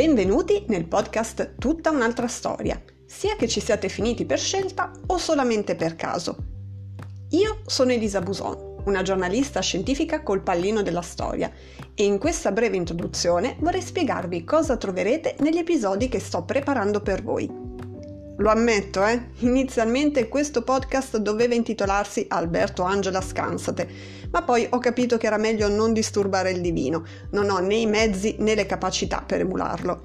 Benvenuti nel podcast Tutta un'altra storia, sia che ci siate finiti per scelta o solamente per caso. Io sono Elisa Buson, una giornalista scientifica col pallino della storia e in questa breve introduzione vorrei spiegarvi cosa troverete negli episodi che sto preparando per voi. Lo ammetto, eh? Inizialmente questo podcast doveva intitolarsi Alberto Angela Scansate, ma poi ho capito che era meglio non disturbare il divino, non ho né i mezzi né le capacità per emularlo.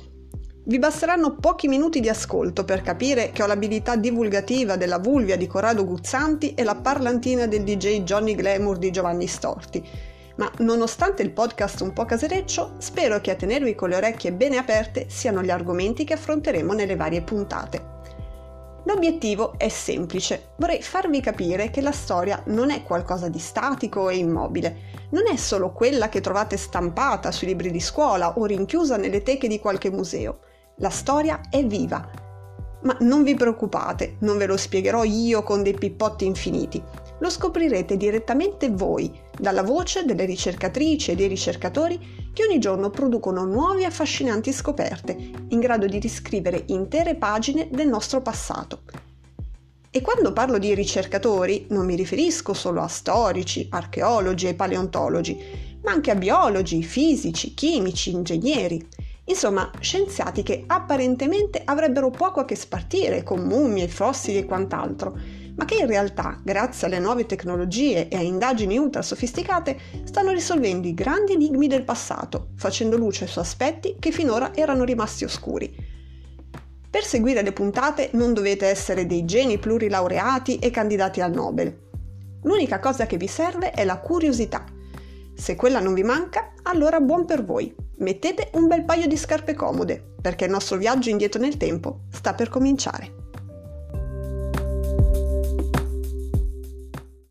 Vi basteranno pochi minuti di ascolto per capire che ho l'abilità divulgativa della Vulvia di Corrado Guzzanti e la parlantina del DJ Johnny Glamour di Giovanni Storti. Ma nonostante il podcast un po' casereccio, spero che a tenervi con le orecchie bene aperte siano gli argomenti che affronteremo nelle varie puntate. L'obiettivo è semplice, vorrei farvi capire che la storia non è qualcosa di statico e immobile, non è solo quella che trovate stampata sui libri di scuola o rinchiusa nelle teche di qualche museo. La storia è viva. Ma non vi preoccupate, non ve lo spiegherò io con dei pippotti infiniti lo scoprirete direttamente voi, dalla voce delle ricercatrici e dei ricercatori che ogni giorno producono nuove e affascinanti scoperte, in grado di riscrivere intere pagine del nostro passato. E quando parlo di ricercatori non mi riferisco solo a storici, archeologi e paleontologi, ma anche a biologi, fisici, chimici, ingegneri. Insomma, scienziati che apparentemente avrebbero poco a che spartire con mummie, fossili e quant'altro, ma che in realtà, grazie alle nuove tecnologie e a indagini ultra sofisticate, stanno risolvendo i grandi enigmi del passato, facendo luce su aspetti che finora erano rimasti oscuri. Per seguire le puntate non dovete essere dei geni plurilaureati e candidati al Nobel. L'unica cosa che vi serve è la curiosità. Se quella non vi manca, allora buon per voi. Mettete un bel paio di scarpe comode, perché il nostro viaggio indietro nel tempo sta per cominciare.